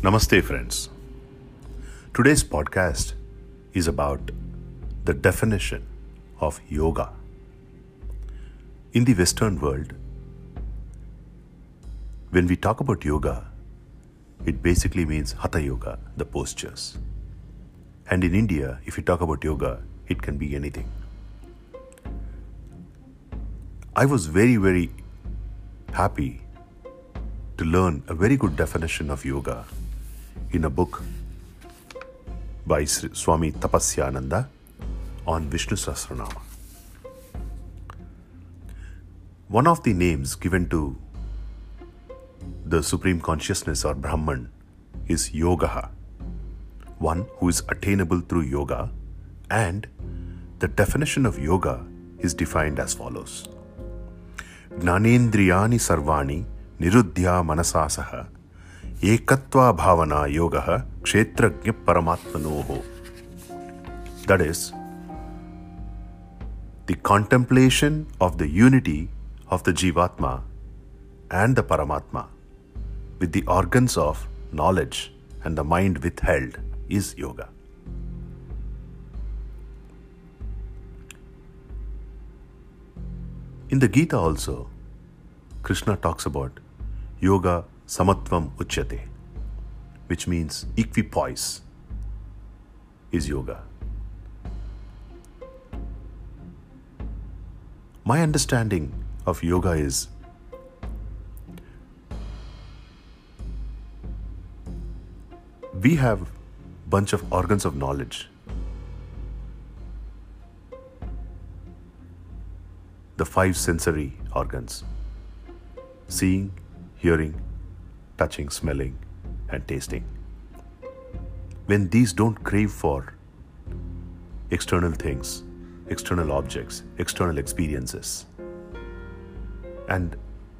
Namaste, friends. Today's podcast is about the definition of yoga. In the Western world, when we talk about yoga, it basically means Hatha Yoga, the postures. And in India, if you talk about yoga, it can be anything. I was very, very happy to learn a very good definition of yoga in a book by Swami Tapasyananda on Vishnu Sahasranama. One of the names given to the Supreme Consciousness or Brahman is Yogaha, one who is attainable through yoga, and the definition of yoga is defined as follows Gnanendriyani Sarvani Nirudhya Manasasaha Ekatva Yoga Kshetrajna Paramatmanoho. That is, the contemplation of the unity of the Jivatma and the Paramatma with the organs of knowledge and the mind withheld is yoga. In the Gita also, Krishna talks about yoga samatvam uchyate, which means equipoise is yoga. My understanding of yoga is we have bunch of organs of knowledge the five sensory organs seeing hearing touching smelling and tasting when these don't crave for external things external objects external experiences and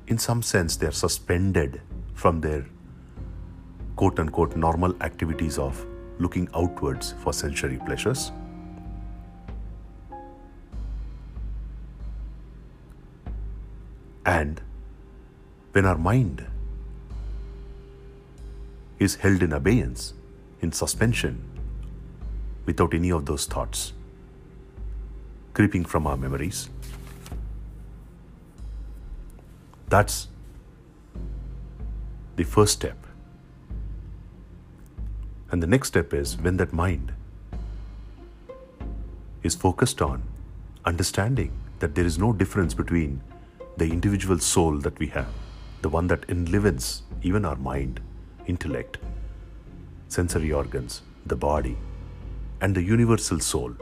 in some sense they are suspended from their quote unquote normal activities of looking outwards for sensory pleasures. And when our mind is held in abeyance, in suspension, without any of those thoughts creeping from our memories, that's the first step. And the next step is when that mind is focused on understanding that there is no difference between the individual soul that we have, the one that enlivens even our mind, intellect, sensory organs, the body, and the universal soul.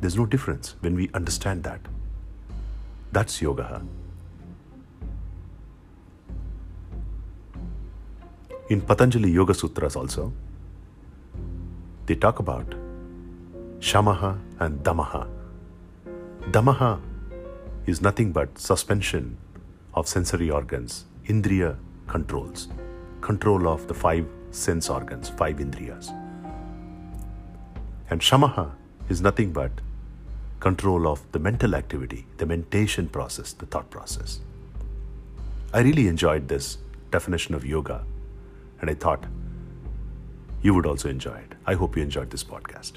There's no difference when we understand that. That's yoga. In Patanjali Yoga Sutras also, they talk about Shamaha and Damaha. Damaha is nothing but suspension of sensory organs, Indriya controls, control of the five sense organs, five Indriyas. And Shamaha is nothing but control of the mental activity, the mentation process, the thought process. I really enjoyed this definition of yoga and I thought you would also enjoy it. I hope you enjoyed this podcast.